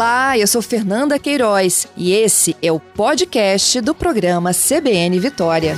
Olá, eu sou Fernanda Queiroz e esse é o podcast do programa CBN Vitória.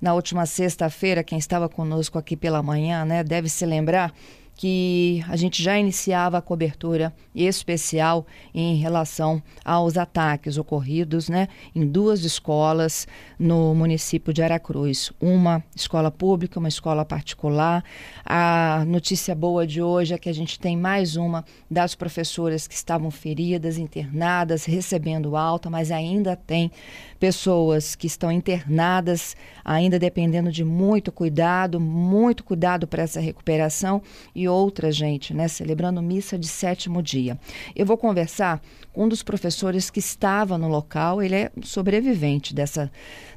Na última sexta-feira, quem estava conosco aqui pela manhã, né, deve se lembrar que a gente já iniciava a cobertura especial em relação aos ataques ocorridos né, em duas escolas no município de Aracruz. Uma escola pública, uma escola particular. A notícia boa de hoje é que a gente tem mais uma das professoras que estavam feridas, internadas, recebendo alta, mas ainda tem pessoas que estão internadas, ainda dependendo de muito cuidado, muito cuidado para essa recuperação e outra gente, né, celebrando missa de sétimo dia. Eu vou conversar com um dos professores que estava no local, ele é sobrevivente dessa,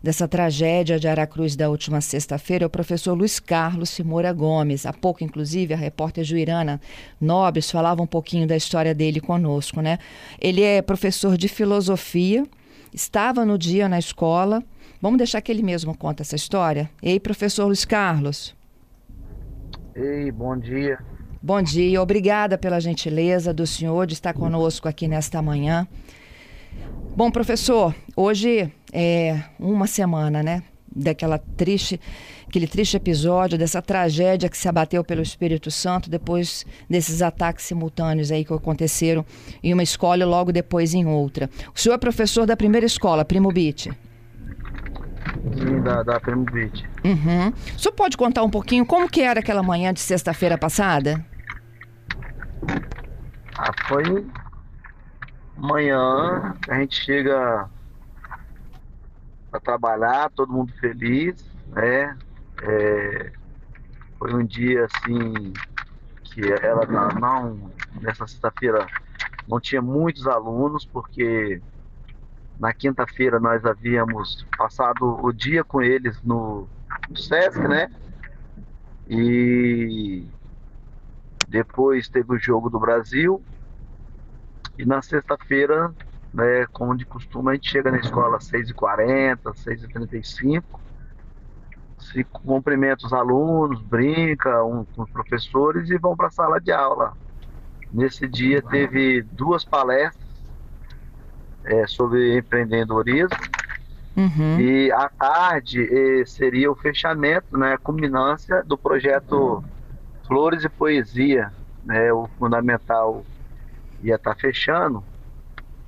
dessa tragédia de Aracruz da última sexta-feira, o professor Luiz Carlos Simora Gomes. Há pouco, inclusive, a repórter Juirana Nobres falava um pouquinho da história dele conosco, né? Ele é professor de filosofia, estava no dia na escola. Vamos deixar que ele mesmo conta essa história? Ei, professor Luiz Carlos. Ei, bom dia. Bom dia, obrigada pela gentileza do senhor de estar conosco aqui nesta manhã. Bom, professor, hoje é uma semana, né? Daquela triste, aquele triste episódio, dessa tragédia que se abateu pelo Espírito Santo depois desses ataques simultâneos aí que aconteceram em uma escola e logo depois em outra. O senhor é professor da primeira escola, Primo Beat. Da, da Beat. Uhum. O senhor pode contar um pouquinho como que era aquela manhã de sexta-feira passada? Ah, foi manhã, a gente chega para trabalhar, todo mundo feliz, né? É, foi um dia assim que ela não nessa sexta-feira não tinha muitos alunos porque na quinta-feira nós havíamos passado o dia com eles no, no SESC, né? E depois teve o jogo do Brasil. E na sexta-feira, né, como de costume, a gente chega na escola às 6h40, 6h35. Se cumprimenta os alunos, brinca um, com os professores e vão para a sala de aula. Nesse dia teve duas palestras é, sobre empreendedorismo. Uhum. E à tarde eh, seria o fechamento, né, a culminância do projeto Flores e Poesia, né, o fundamental ia estar tá fechando.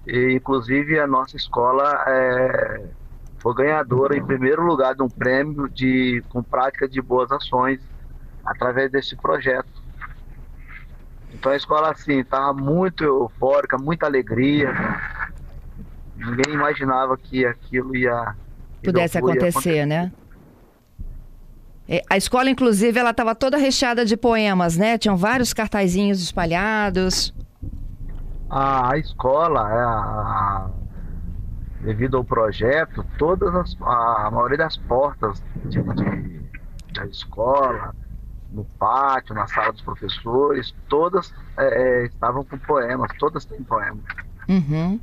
E, inclusive a nossa escola é, foi ganhadora em primeiro lugar de um prêmio de, com prática de boas ações através desse projeto. Então a escola assim estava muito eufórica, muita alegria. Ninguém imaginava que aquilo ia pudesse acontecer, acontecer, né? É, a escola, inclusive, ela estava toda recheada de poemas, né? Tinham vários cartazinhos espalhados. A, a escola, é, a, devido ao projeto, todas as, a, a maioria das portas de, de, da escola, no pátio, na sala dos professores, todas é, é estavam com poemas, todas têm poemas. Uhum.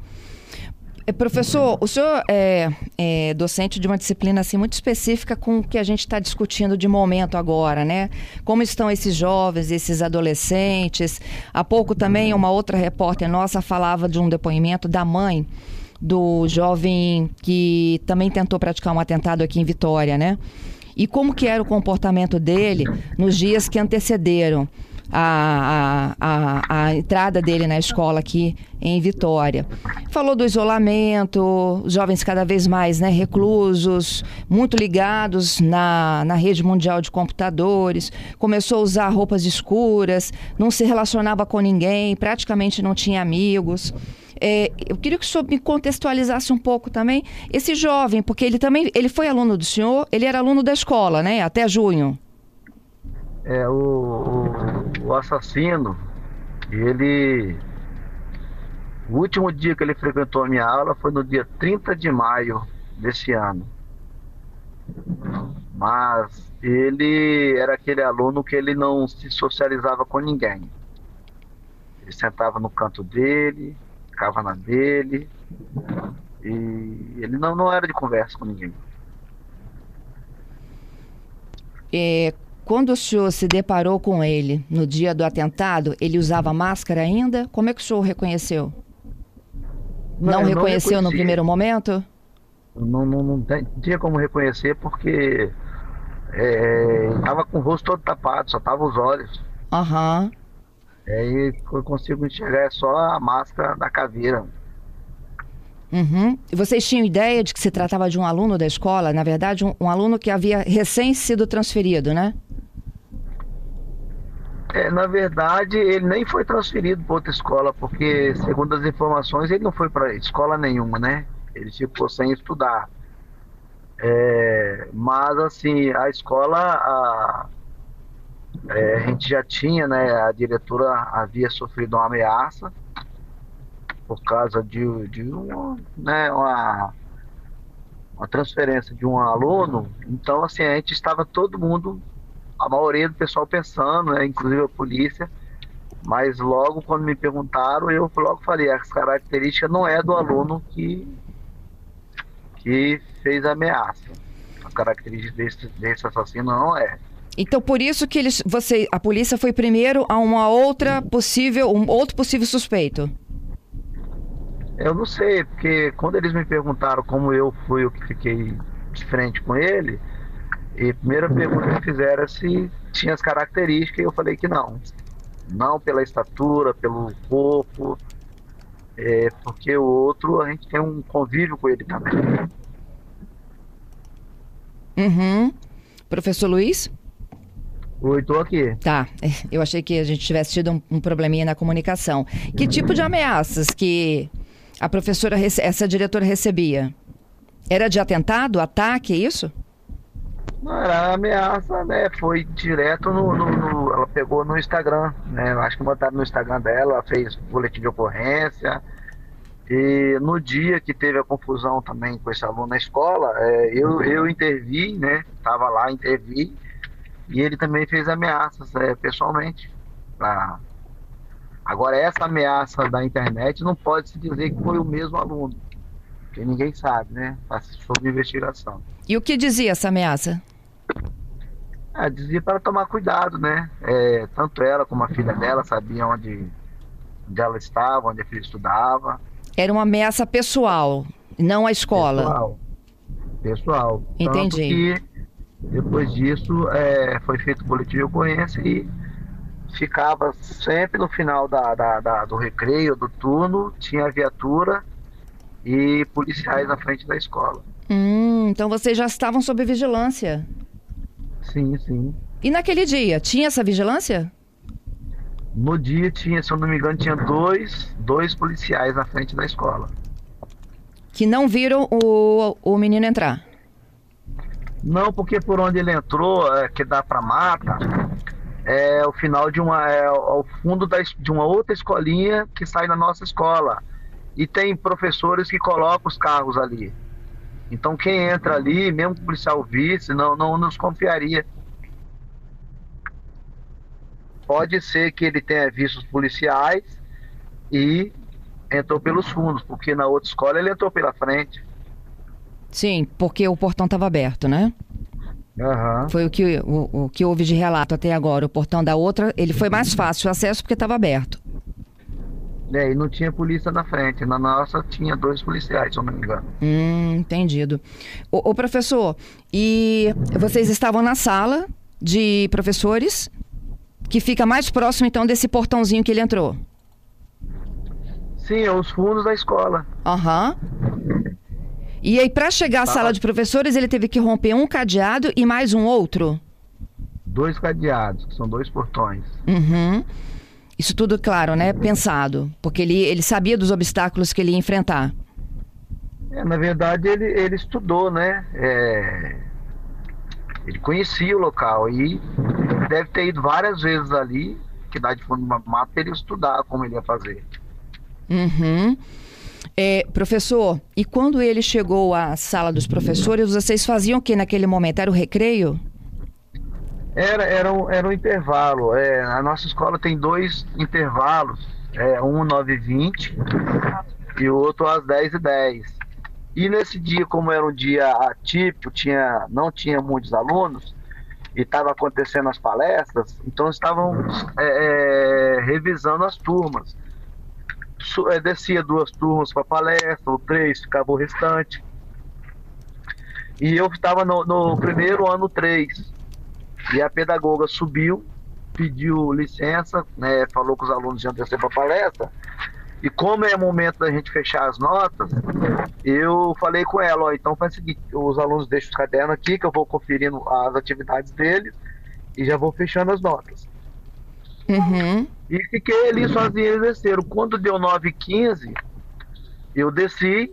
É, professor, o senhor é, é, docente de uma disciplina assim muito específica com o que a gente está discutindo de momento agora, né? Como estão esses jovens, esses adolescentes? Há pouco também uma outra repórter nossa falava de um depoimento da mãe do jovem que também tentou praticar um atentado aqui em Vitória, né? E como que era o comportamento dele nos dias que antecederam a, a, a, entrada dele na escola aqui em Vitória. Falou do isolamento, jovens cada vez mais né, reclusos, muito ligados na, na rede mundial de computadores, começou a usar roupas escuras, não se relacionava com ninguém, praticamente não tinha amigos. É, eu queria que o senhor me contextualizasse um pouco também esse jovem, porque ele também ele foi aluno do senhor, ele era aluno da escola, né? Até junho é, o, o, o assassino, ele. O último dia que ele frequentou a minha aula foi no dia 30 de maio desse ano. Mas ele era aquele aluno que ele não se socializava com ninguém. Ele sentava no canto dele, ficava na dele, e ele não, não era de conversa com ninguém. É, quando o senhor se deparou com ele no dia do atentado, ele usava máscara ainda? Como é que o senhor reconheceu? Não, não reconheceu não no primeiro momento? Não, não, não, tinha como reconhecer porque estava é, com o rosto todo tapado, só tava os olhos. Aham. Uhum. Aí eu consigo enxergar é só a máscara da caveira. Uhum. E vocês tinham ideia de que se tratava de um aluno da escola? Na verdade, um, um aluno que havia recém sido transferido, né? É, na verdade, ele nem foi transferido para outra escola, porque, segundo as informações, ele não foi para escola nenhuma, né? Ele ficou sem estudar. É, mas, assim, a escola, a, é, a gente já tinha, né? A diretora havia sofrido uma ameaça por causa de, de uma, né, uma, uma transferência de um aluno. Então, assim, a gente estava todo mundo, a maioria do pessoal pensando, né, inclusive a polícia, mas logo quando me perguntaram, eu logo falei, as características não é do aluno que, que fez a ameaça. As características desse, desse assassino não é. Então, por isso que eles, você, a polícia foi primeiro a uma outra possível, um outro possível suspeito. Eu não sei, porque quando eles me perguntaram como eu fui o que fiquei de frente com ele, e a primeira pergunta que fizeram é se tinha as características, e eu falei que não. Não pela estatura, pelo corpo, é, porque o outro a gente tem um convívio com ele também. Uhum. Professor Luiz? Oi, tô aqui. Tá, eu achei que a gente tivesse tido um, um probleminha na comunicação. Que tipo de ameaças que a professora, essa diretora recebia? Era de atentado, ataque, é isso? Era ameaça, né? Foi direto no, no, no, Ela pegou no Instagram, né? Acho que botaram no Instagram dela, ela fez boletim de ocorrência. E no dia que teve a confusão também com esse aluno na escola, é, eu, eu intervi, né? Tava lá, intervi. E ele também fez ameaças é, pessoalmente. Pra... Agora, essa ameaça da internet não pode se dizer que foi o mesmo aluno. Porque ninguém sabe, né? Está sob investigação. E o que dizia essa ameaça? Ah, dizia para tomar cuidado, né? É, tanto ela como a filha dela sabiam onde, onde ela estava, onde a filha estudava. Era uma ameaça pessoal, não a escola. Pessoal. Pessoal. Entendi. Tanto que depois disso, é, foi feito o boletim de ocorrência e ficava sempre no final da, da, da, do recreio, do turno, tinha viatura e policiais na frente da escola. Hum, então vocês já estavam sob vigilância? Sim, sim. E naquele dia, tinha essa vigilância? No dia tinha, se eu não me engano, tinha dois, dois policiais na frente da escola. Que não viram o, o menino entrar? Não, porque por onde ele entrou, é, que dá para mata, é o final de uma. É o fundo da, de uma outra escolinha que sai da nossa escola. E tem professores que colocam os carros ali. Então quem entra ali, mesmo que o policial visse, não, não nos confiaria. Pode ser que ele tenha visto os policiais e entrou pelos fundos, porque na outra escola ele entrou pela frente. Sim, porque o portão estava aberto, né? Uhum. Foi o que, o, o, que houve de relato até agora. O portão da outra, ele foi mais fácil o acesso porque estava aberto. É, e não tinha polícia na frente. Na nossa tinha dois policiais, se eu não me engano. Hum, entendido. O, o professor, e vocês estavam na sala de professores, que fica mais próximo então desse portãozinho que ele entrou? Sim, é os fundos da escola. Aham. Uhum. E aí, para chegar à sala de professores, ele teve que romper um cadeado e mais um outro? Dois cadeados, que são dois portões. Uhum. Isso tudo, claro, né? Pensado. Porque ele, ele sabia dos obstáculos que ele ia enfrentar. É, na verdade, ele, ele estudou, né? É... Ele conhecia o local e deve ter ido várias vezes ali, que dá de fundo de mata, ele estudar como ele ia fazer. Uhum. É, professor, e quando ele chegou à sala dos professores, vocês faziam o que naquele momento? Era o recreio? Era, era, um, era um intervalo. É, a nossa escola tem dois intervalos, é, um 9 e 20 e o outro às 10 e 10. E nesse dia, como era um dia atípico, tinha, não tinha muitos alunos, e estava acontecendo as palestras, então estavam é, é, revisando as turmas. É, descia duas turmas para palestra, ou três, ficava o restante. E eu estava no, no, primeiro ano três. E a pedagoga subiu, pediu licença, né, falou que os alunos iam descer para palestra. E como é momento da gente fechar as notas, eu falei com ela, ó, então faz o seguinte, os alunos deixam os cadernos aqui, que eu vou conferindo as atividades deles e já vou fechando as notas. Uhum. E fiquei ali sozinho, eles desceram. Quando deu 9 h 15 eu desci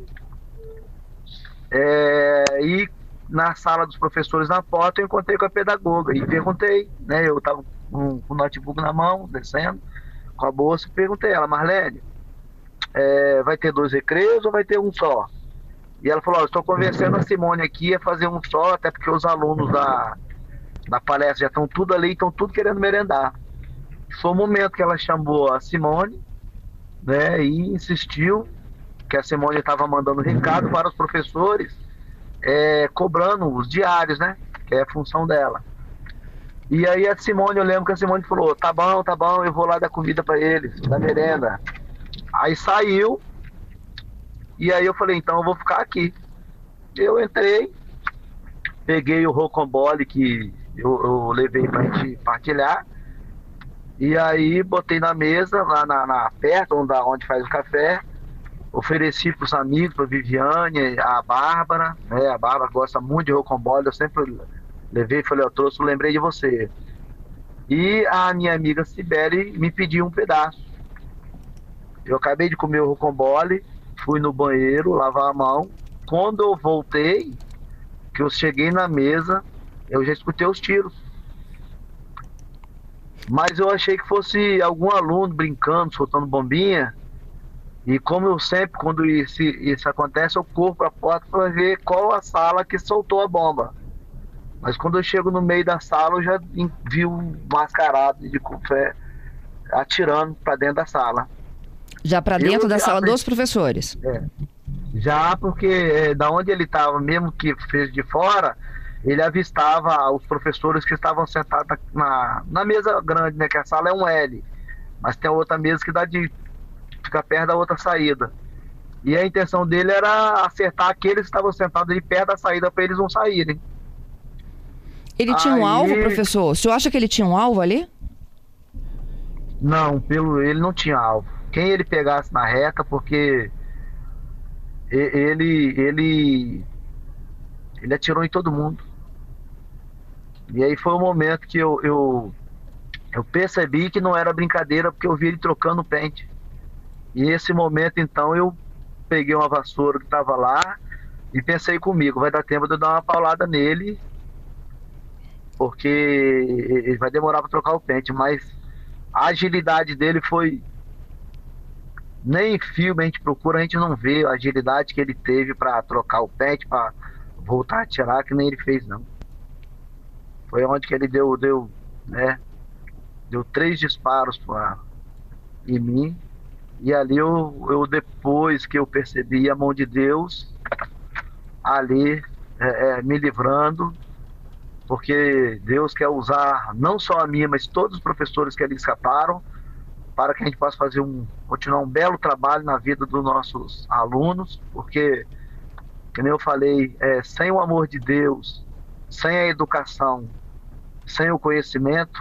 é, e na sala dos professores na porta eu encontrei com a pedagoga e perguntei, né? Eu estava com, o notebook na mão, descendo, com a bolsa, perguntei ela, Marlene, é, vai ter dois recreios ou vai ter um só? E ela falou, estou convencendo a Simone aqui a fazer um só, até porque os alunos da, da palestra já estão tudo ali, estão tudo querendo merendar. Foi o momento que ela chamou a Simone, né, e insistiu que a Simone estava mandando recado para os professores, é, cobrando os diários, né, que é a função dela. E aí a Simone, eu lembro que a Simone falou, tá bom, tá bom, eu vou lá dar comida para eles, da merenda. Aí saiu, e aí eu falei, então eu vou ficar aqui. Eu entrei, peguei o rocambole que eu, eu levei pra gente partilhar, e aí botei na mesa, lá na, na perto onde, onde faz o café, ofereci para os amigos, para Viviane, a Bárbara, né? A Bárbara gosta muito de rocambole, eu sempre levei e falei, eu trouxe, eu lembrei de você. E a minha amiga Sibeli me pediu um pedaço. Eu acabei de comer o rocambole, fui no banheiro, lavar a mão. Quando eu voltei, que eu cheguei na mesa, eu já escutei os tiros. Mas eu achei que fosse algum aluno brincando, soltando bombinha. E como eu sempre, quando isso, isso acontece, eu corro para a porta para ver qual a sala que soltou a bomba. Mas quando eu chego no meio da sala, eu já vi um mascarado de café atirando para dentro da sala. Já para dentro eu, da sala dos professores? É. Já porque é, da onde ele estava, mesmo que fez de fora, ele avistava os professores que estavam sentados na, na mesa grande, né? Que a sala é um L. Mas tem outra mesa que dá de ficar perto da outra saída. E a intenção dele era acertar aqueles que estavam sentados ali perto da saída para eles não saírem. Ele tinha Aí... um alvo, professor? O senhor acha que ele tinha um alvo ali? Não, pelo ele não tinha alvo. Quem ele pegasse na reta, porque ele ele ele atirou em todo mundo. E aí foi o momento que eu, eu, eu percebi que não era brincadeira, porque eu vi ele trocando pente. E esse momento, então, eu peguei uma vassoura que estava lá e pensei comigo, vai dar tempo de eu dar uma paulada nele, porque ele vai demorar para trocar o pente, mas a agilidade dele foi nem em filme a gente procura, a gente não vê a agilidade que ele teve para trocar o pente, para voltar a tirar, que nem ele fez não. Foi onde que ele deu, deu, né? Deu três disparos pra, em mim. E ali eu, eu depois que eu percebi a mão de Deus, ali é, é, me livrando, porque Deus quer usar não só a minha, mas todos os professores que ali escaparam, para que a gente possa fazer um continuar um belo trabalho na vida dos nossos alunos, porque, como eu falei, é, sem o amor de Deus, sem a educação, sem o conhecimento,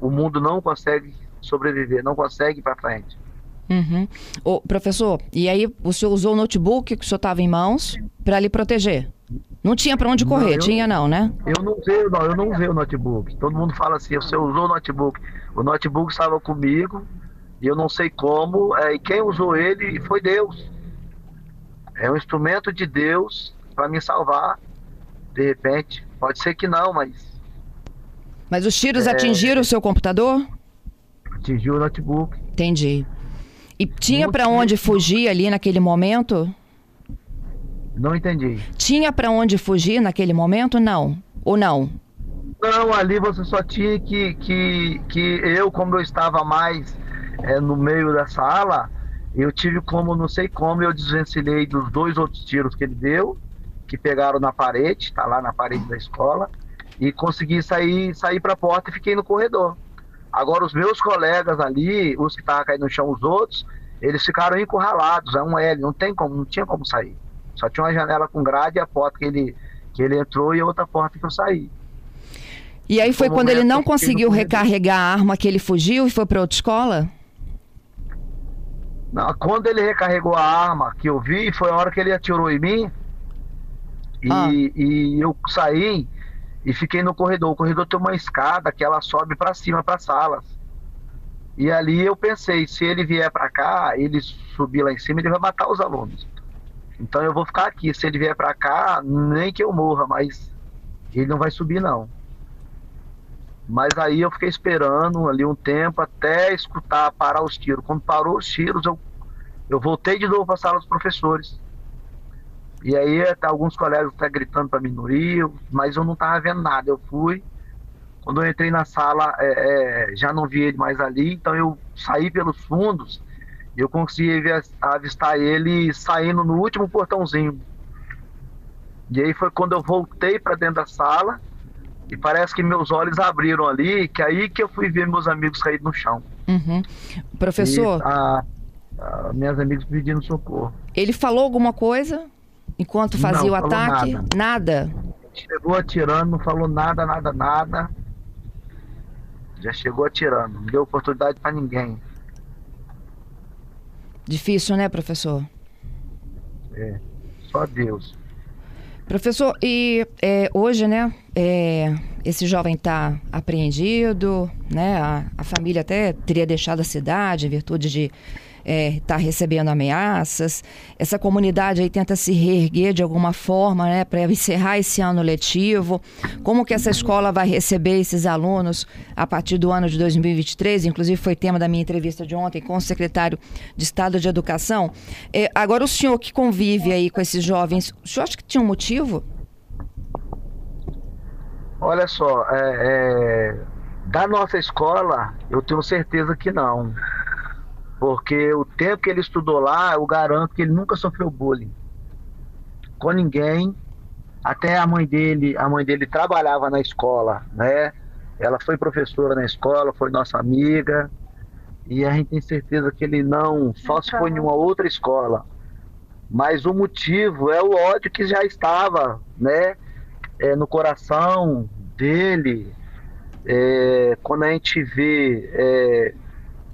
o mundo não consegue sobreviver, não consegue ir para frente. Uhum. Ô, professor, e aí o senhor usou o notebook que o senhor estava em mãos para lhe proteger? Não tinha para onde correr, não, eu, tinha não, né? Eu não usei, não, eu não usei o notebook. Todo mundo fala assim, você usou o notebook. O notebook estava comigo e eu não sei como, é, e quem usou ele foi Deus. É um instrumento de Deus para me salvar. De repente, pode ser que não, mas mas os tiros é... atingiram o seu computador? Atingiu o notebook. Entendi. E tinha para onde fugir ali naquele momento? Não entendi. Tinha para onde fugir naquele momento? Não. Ou não? Não, ali você só tinha que, que, que eu, como eu estava mais é, no meio da sala, eu tive como, não sei como, eu desvencilhei dos dois outros tiros que ele deu, que pegaram na parede, tá lá na parede da escola e consegui sair, sair para a porta e fiquei no corredor. Agora, os meus colegas ali, os que estavam caindo no chão, os outros, eles ficaram encurralados, é um L, não, tem como, não tinha como sair. Só tinha uma janela com grade e a porta que ele, que ele entrou e outra porta que eu saí. E aí foi quando ele não conseguiu recarregar a arma que ele fugiu e foi para outra escola? Não, quando ele recarregou a arma que eu vi, foi a hora que ele atirou em mim. E, ah. e eu saí e fiquei no corredor. O corredor tem uma escada que ela sobe para cima, para salas. E ali eu pensei, se ele vier para cá, ele subir lá em cima, ele vai matar os alunos. Então eu vou ficar aqui. Se ele vier para cá, nem que eu morra, mas ele não vai subir não. Mas aí eu fiquei esperando ali um tempo até escutar parar os tiros. Quando parou os tiros, eu, eu voltei de novo para a sala dos professores. E aí até alguns colegas estão gritando para minoria, mas eu não estava vendo nada. Eu fui. Quando eu entrei na sala, é, é, já não vi ele mais ali, então eu saí pelos fundos e eu consegui avistar ele saindo no último portãozinho. E aí foi quando eu voltei para dentro da sala e parece que meus olhos abriram ali, que aí que eu fui ver meus amigos cair no chão. Uhum. Professor? E a, a, minhas amigas pedindo socorro. Ele falou alguma coisa enquanto fazia não, o ataque? Nada. nada. Chegou atirando, não falou nada, nada, nada. Já chegou atirando, não deu oportunidade para ninguém. Difícil, né, professor? É, só Deus. Professor, e é, hoje, né, é, esse jovem está apreendido, né, a, a, família até teria deixado a cidade em virtude de está é, tá recebendo ameaças. Essa comunidade aí tenta se reerguer de alguma forma, né, para encerrar esse ano letivo. Como que essa escola vai receber esses alunos a partir do ano de 2023? Inclusive foi tema da minha entrevista de ontem com o secretário de Estado de Educação. É, agora o senhor que convive aí com esses jovens, o senhor acha que tinha um motivo? Olha só, é, é, da nossa escola, eu tenho certeza que não. Porque o tempo que ele estudou lá, eu garanto que ele nunca sofreu bullying com ninguém. Até a mãe dele, a mãe dele trabalhava na escola, né? Ela foi professora na escola, foi nossa amiga. E a gente tem certeza que ele não, só se foi em uma outra escola. Mas o motivo é o ódio que já estava, né? É, no coração dele. É, quando a gente vê é,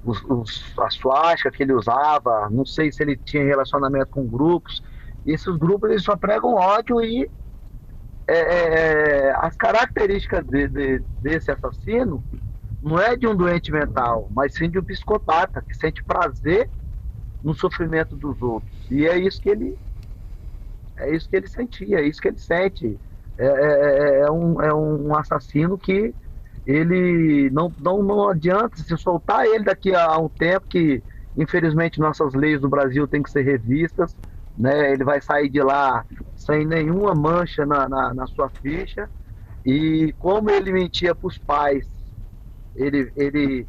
os, os, a suástica que ele usava, não sei se ele tinha relacionamento com grupos. Esses grupos eles só pregam ódio e é, é, é, as características de, de, desse assassino não é de um doente mental, mas sim de um psicopata que sente prazer no sofrimento dos outros. E é isso que ele é isso que ele sentia, é isso que ele sente. É, é, é, é um, é um assassino que ele não, não, não adianta se soltar ele daqui a um tempo que infelizmente nossas leis do Brasil têm que ser revistas, né? Ele vai sair de lá sem nenhuma mancha na, na, na sua ficha e como ele mentia para os pais, ele, ele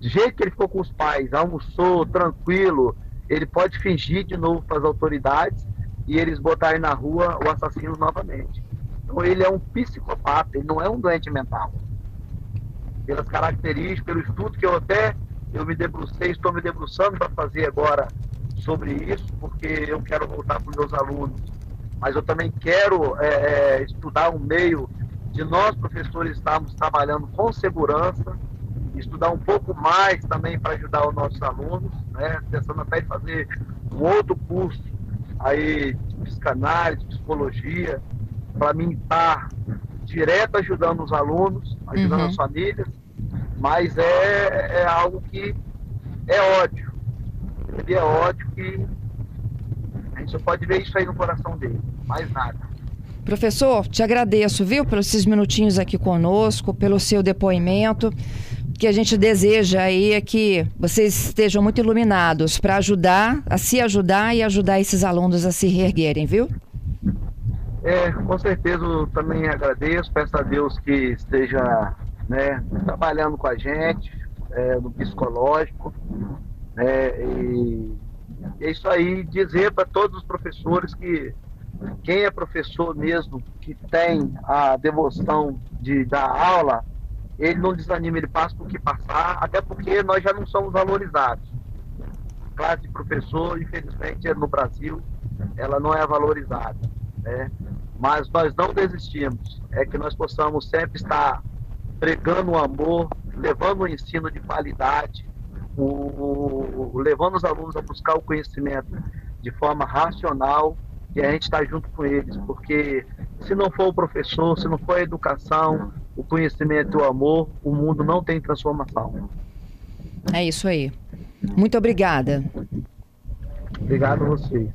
do jeito que ele ficou com os pais, almoçou tranquilo, ele pode fingir de novo para as autoridades e eles botarem na rua o assassino novamente. Então ele é um psicopata, ele não é um doente mental. Pelas características, pelo estudo que eu até eu me debrucei, estou me debruçando para fazer agora sobre isso, porque eu quero voltar os meus alunos. Mas eu também quero é, é, estudar um meio de nós, professores, estarmos trabalhando com segurança, estudar um pouco mais também para ajudar os nossos alunos, né? pensando até em fazer um outro curso aí de psicanálise, de psicologia, para mim estar tá direto ajudando os alunos, ajudando uhum. as famílias, mas é, é algo que é ódio. Ele é ódio que a gente só pode ver isso aí no coração dele, mais nada. Professor, te agradeço, viu, pelos esses minutinhos aqui conosco, pelo seu depoimento. O que a gente deseja aí é que vocês estejam muito iluminados para ajudar, a se ajudar e ajudar esses alunos a se reerguerem, viu? É, com certeza também agradeço, peço a Deus que esteja né, trabalhando com a gente, é, no psicológico. Né, e é isso aí, dizer para todos os professores que quem é professor mesmo, que tem a devoção de dar aula, ele não desanima, ele passa por que passar, até porque nós já não somos valorizados. A classe de professor, infelizmente, no Brasil, ela não é valorizada. Né? Mas nós não desistimos. É que nós possamos sempre estar pregando o amor, levando o ensino de qualidade, o, o, levando os alunos a buscar o conhecimento de forma racional e a gente está junto com eles, porque se não for o professor, se não for a educação, o conhecimento e o amor, o mundo não tem transformação. É isso aí. Muito obrigada. Obrigado a vocês.